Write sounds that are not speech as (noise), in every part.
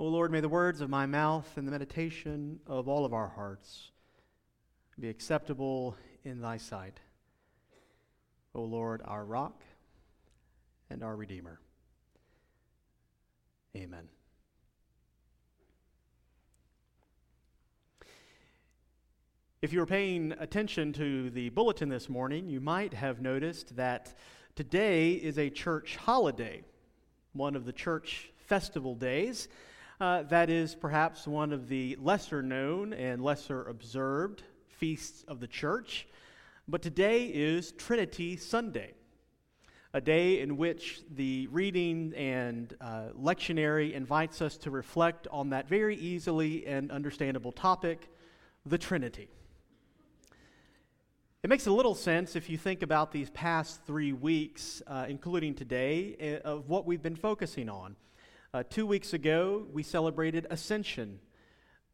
O Lord, may the words of my mouth and the meditation of all of our hearts be acceptable in thy sight. O Lord, our rock and our Redeemer. Amen. If you were paying attention to the bulletin this morning, you might have noticed that today is a church holiday, one of the church festival days. Uh, that is perhaps one of the lesser known and lesser observed feasts of the church. But today is Trinity Sunday, a day in which the reading and uh, lectionary invites us to reflect on that very easily and understandable topic, the Trinity. It makes a little sense if you think about these past three weeks, uh, including today, eh, of what we've been focusing on. Uh, two weeks ago, we celebrated Ascension,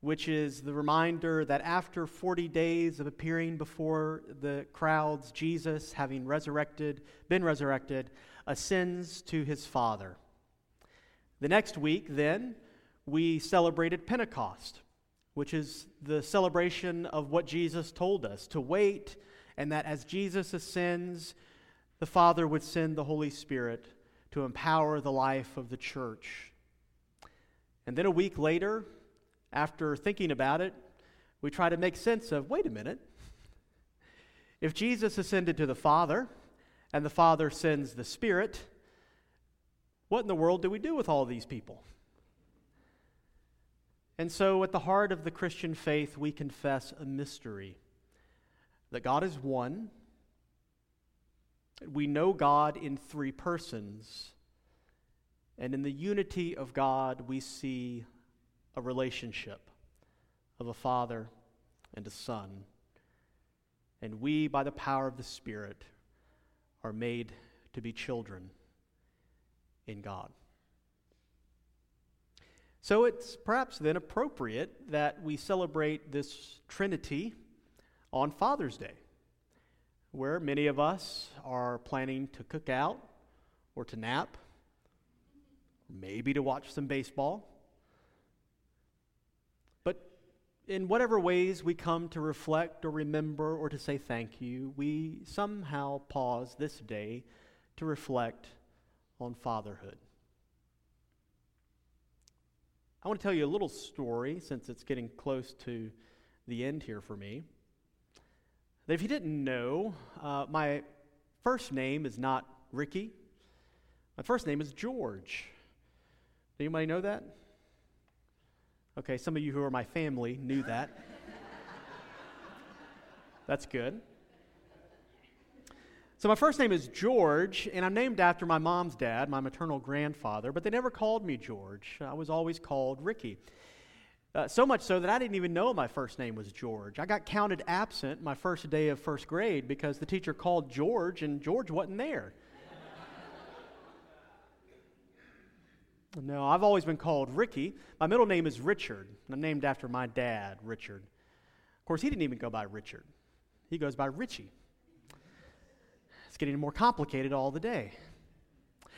which is the reminder that after 40 days of appearing before the crowds, Jesus, having resurrected, been resurrected, ascends to his Father. The next week, then, we celebrated Pentecost, which is the celebration of what Jesus told us to wait, and that as Jesus ascends, the Father would send the Holy Spirit to empower the life of the church. And then a week later, after thinking about it, we try to make sense of wait a minute. If Jesus ascended to the Father and the Father sends the Spirit, what in the world do we do with all these people? And so, at the heart of the Christian faith, we confess a mystery that God is one we know God in three persons. And in the unity of God, we see a relationship of a father and a son. And we, by the power of the Spirit, are made to be children in God. So it's perhaps then appropriate that we celebrate this Trinity on Father's Day where many of us are planning to cook out or to nap, maybe to watch some baseball. But in whatever ways we come to reflect or remember or to say thank you, we somehow pause this day to reflect on fatherhood. I want to tell you a little story since it's getting close to the end here for me if you didn't know, uh, my first name is not Ricky. My first name is George. Anybody know that? Okay, some of you who are my family knew that. (laughs) That's good. So, my first name is George, and I'm named after my mom's dad, my maternal grandfather, but they never called me George. I was always called Ricky. Uh, so much so that I didn't even know my first name was George. I got counted absent my first day of first grade because the teacher called George and George wasn't there. no, I've always been called Ricky. My middle name is Richard. I'm named after my dad, Richard. Of course, he didn't even go by Richard, he goes by Richie. It's getting more complicated all the day.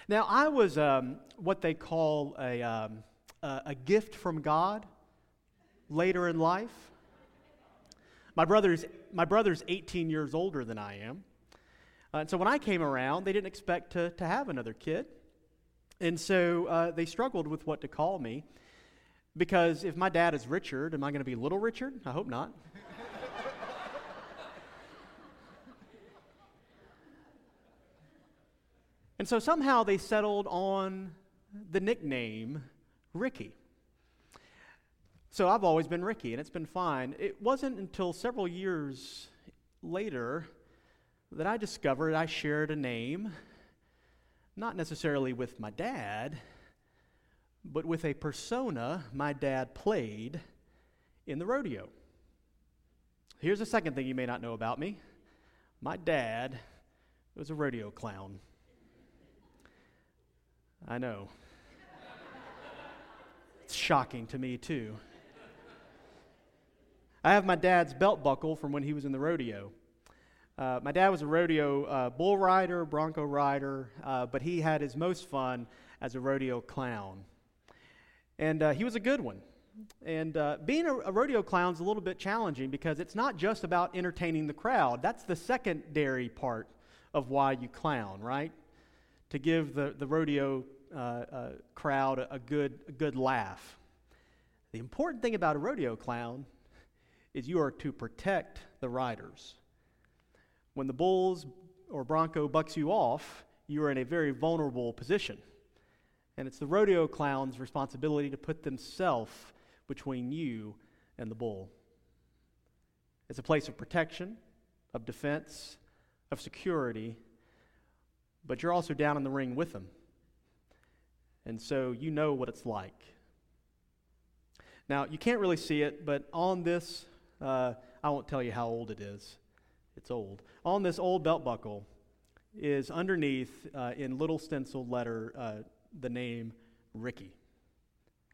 Now, I was um, what they call a, um, a, a gift from God later in life. My brother's, my brother's 18 years older than I am. Uh, and so when I came around, they didn't expect to, to have another kid. And so uh, they struggled with what to call me. Because if my dad is Richard, am I going to be Little Richard? I hope not. (laughs) and so somehow they settled on the nickname Ricky. So I've always been Ricky, and it's been fine. It wasn't until several years later that I discovered I shared a name, not necessarily with my dad, but with a persona my dad played in the rodeo. Here's a second thing you may not know about me my dad was a rodeo clown. I know. It's shocking to me, too. I have my dad's belt buckle from when he was in the rodeo. Uh, my dad was a rodeo uh, bull rider, bronco rider, uh, but he had his most fun as a rodeo clown. And uh, he was a good one. And uh, being a, a rodeo clown is a little bit challenging because it's not just about entertaining the crowd. That's the secondary part of why you clown, right? To give the, the rodeo uh, crowd a, a, good, a good laugh. The important thing about a rodeo clown is you are to protect the riders. When the bulls or bronco bucks you off, you are in a very vulnerable position. And it's the rodeo clown's responsibility to put themselves between you and the bull. It's a place of protection, of defense, of security, but you're also down in the ring with them. And so you know what it's like. Now, you can't really see it, but on this, uh, I won't tell you how old it is. It's old. On this old belt buckle is underneath, uh, in little stenciled letter, uh, the name Ricky.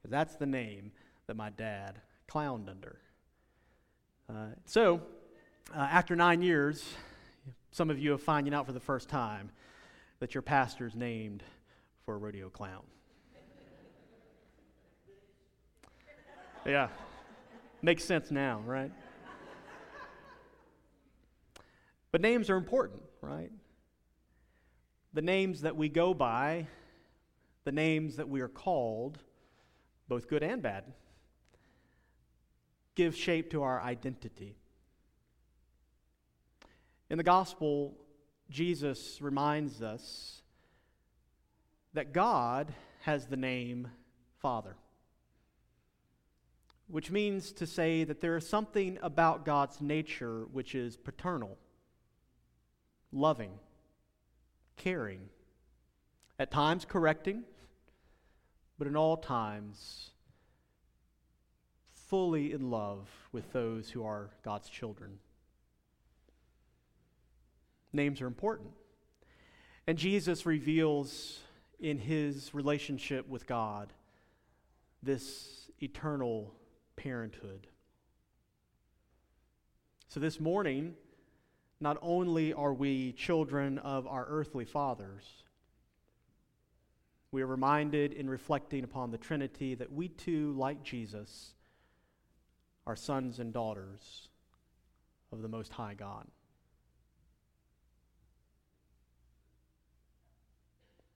That's the name that my dad clowned under. Uh, so, uh, after nine years, some of you are finding out for the first time that your pastor's named for a rodeo clown. (laughs) yeah, makes sense now, right? But names are important, right? The names that we go by, the names that we are called, both good and bad, give shape to our identity. In the gospel, Jesus reminds us that God has the name Father, which means to say that there is something about God's nature which is paternal, loving, caring, at times correcting, but in all times fully in love with those who are God's children. Names are important. And Jesus reveals in his relationship with God this eternal parenthood. So this morning, not only are we children of our earthly fathers, we are reminded in reflecting upon the Trinity that we too, like Jesus, are sons and daughters of the Most High God.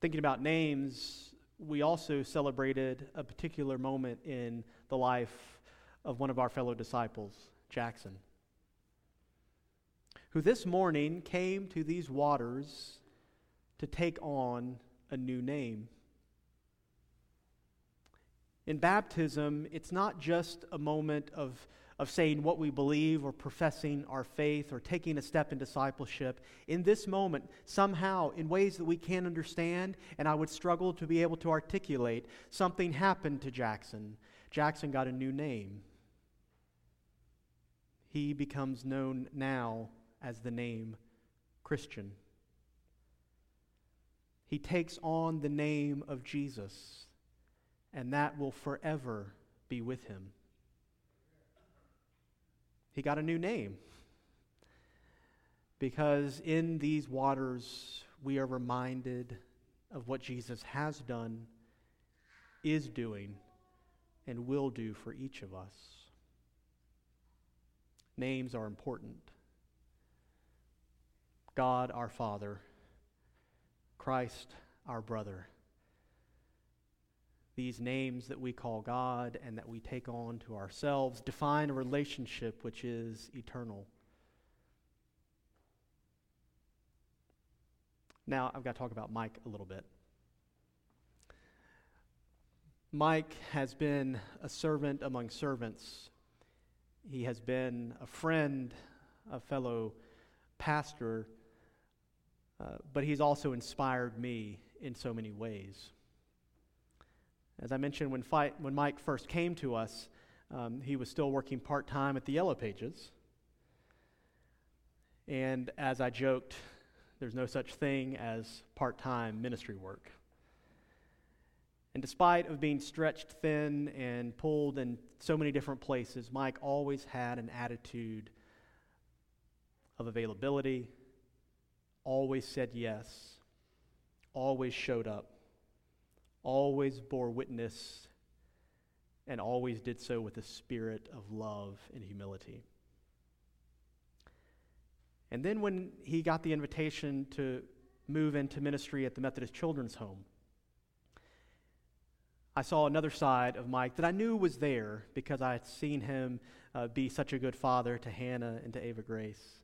Thinking about names, we also celebrated a particular moment in the life of one of our fellow disciples, Jackson, who this morning came to these waters to take on a new name. In baptism, it's not just a moment of, of saying what we believe or professing our faith or taking a step in discipleship. In this moment, somehow, in ways that we can't understand and I would struggle to be able to articulate, something happened to Jackson. Jackson got a new name. He becomes known now as the name Christian. He takes on the name of Jesus and that will forever be with him. He got a new name because in these waters we are reminded of what Jesus has done, is doing, and will do for each of us. Names are important. God our Father, Christ our brother these names that we call God and that we take on to ourselves define a relationship which is eternal. Now, I've got to talk about Mike a little bit. Mike has been a servant among servants. He has been a friend, a fellow pastor, uh, but he's also inspired me in so many ways. As I mentioned, when, fight, when Mike first came to us, um, he was still working part time at the Yellow Pages. And as I joked, there's no such thing as part time ministry work. And despite of being stretched thin and pulled in so many different places, Mike always had an attitude of availability, always said yes, always showed up always bore witness and always did so with a spirit of love and humility. And then when he got the invitation to move into ministry at the Methodist Children's Home, I saw another side of Mike that I knew was there because I had seen him uh, be such a good father to Hannah and to Ava Grace.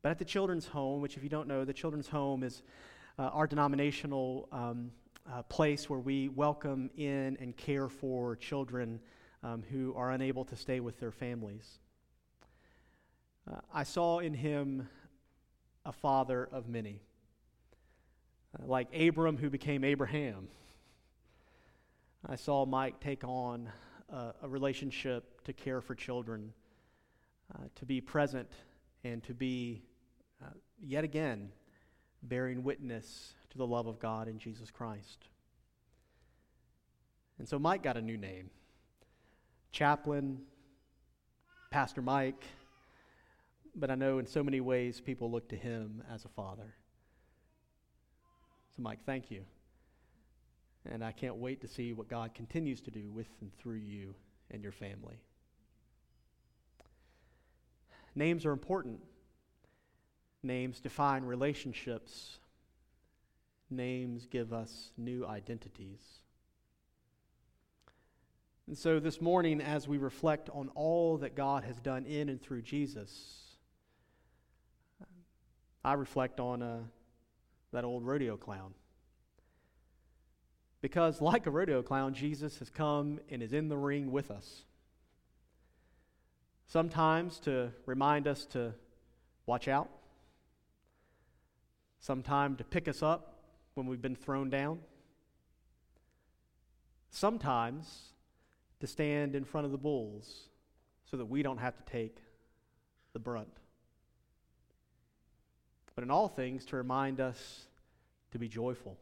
But at the Children's Home, which, if you don't know, the Children's Home is uh, our denominational um, uh, place where we welcome in and care for children um, who are unable to stay with their families. Uh, I saw in him a father of many, uh, like Abram, who became Abraham. I saw Mike take on uh, a relationship to care for children, uh, to be present, and to be, uh, yet again, bearing witness to the love of God in Jesus Christ. And so Mike got a new name Chaplain, Pastor Mike, but I know in so many ways people look to him as a father. So, Mike, thank you. And I can't wait to see what God continues to do with and through you and your family. Names are important. Names define relationships. Names give us new identities. And so this morning, as we reflect on all that God has done in and through Jesus, I reflect on uh, that old rodeo clown. Because, like a rodeo clown, Jesus has come and is in the ring with us. Sometimes to remind us to watch out, sometimes to pick us up when we've been thrown down, sometimes to stand in front of the bulls so that we don't have to take the brunt. But in all things, to remind us to be joyful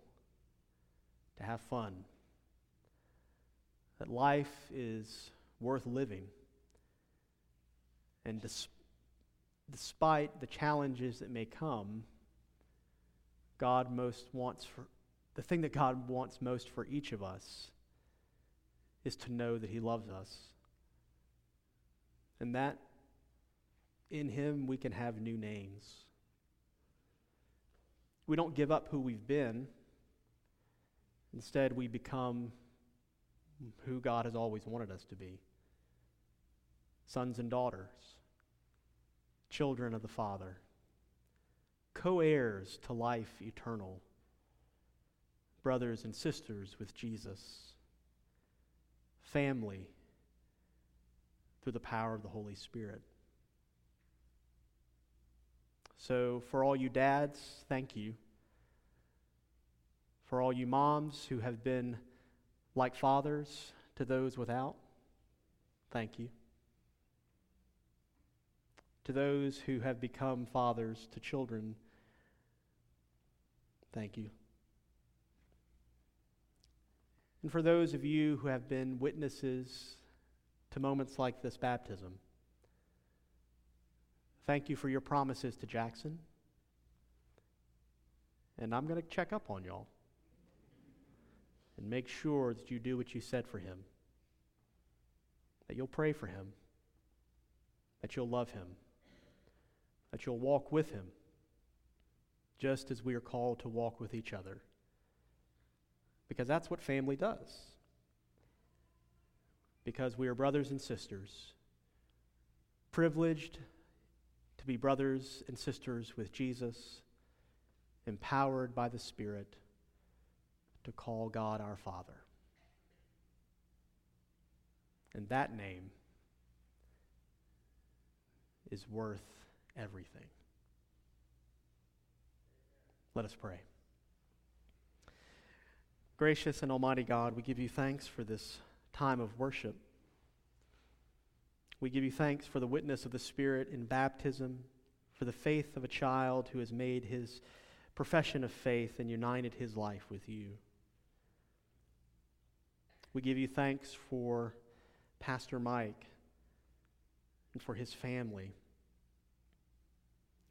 to have fun, that life is worth living. And dis- despite the challenges that may come, God most wants for the thing that God wants most for each of us is to know that He loves us. And that in Him we can have new names. We don't give up who we've been. Instead, we become who God has always wanted us to be sons and daughters, children of the Father, co heirs to life eternal, brothers and sisters with Jesus, family through the power of the Holy Spirit. So, for all you dads, thank you for all you moms who have been like fathers to those without, thank you. To those who have become fathers to children, thank you. And for those of you who have been witnesses to moments like this baptism, thank you for your promises to Jackson. And I'm going to check up on y'all and make sure that you do what you said for him. That you'll pray for him, that you'll love him, that you'll walk with him, just as we are called to walk with each other. Because that's what family does. Because we are brothers and sisters, privileged to be brothers and sisters with Jesus, empowered by the Spirit to call God our Father. And that name is worth everything. Let us pray. Gracious and Almighty God, we give you thanks for this time of worship. We give you thanks for the witness of the Spirit in baptism, for the faith of a child who has made his profession of faith and united his life with you. We give you thanks for Pastor Mike and for his family.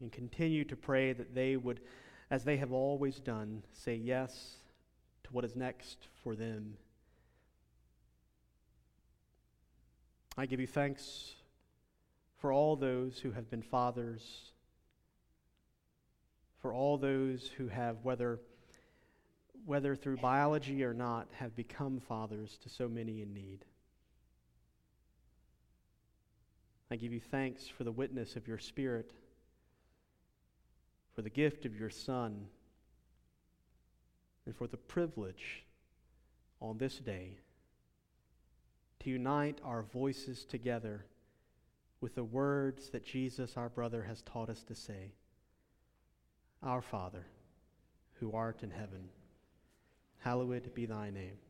And continue to pray that they would, as they have always done, say yes to what is next for them. I give you thanks for all those who have been fathers, for all those who have, whether, whether through biology or not, have become fathers to so many in need. I give you thanks for the witness of your Spirit, for the gift of your Son, and for the privilege on this day to unite our voices together with the words that Jesus, our brother, has taught us to say Our Father, who art in heaven, hallowed be thy name.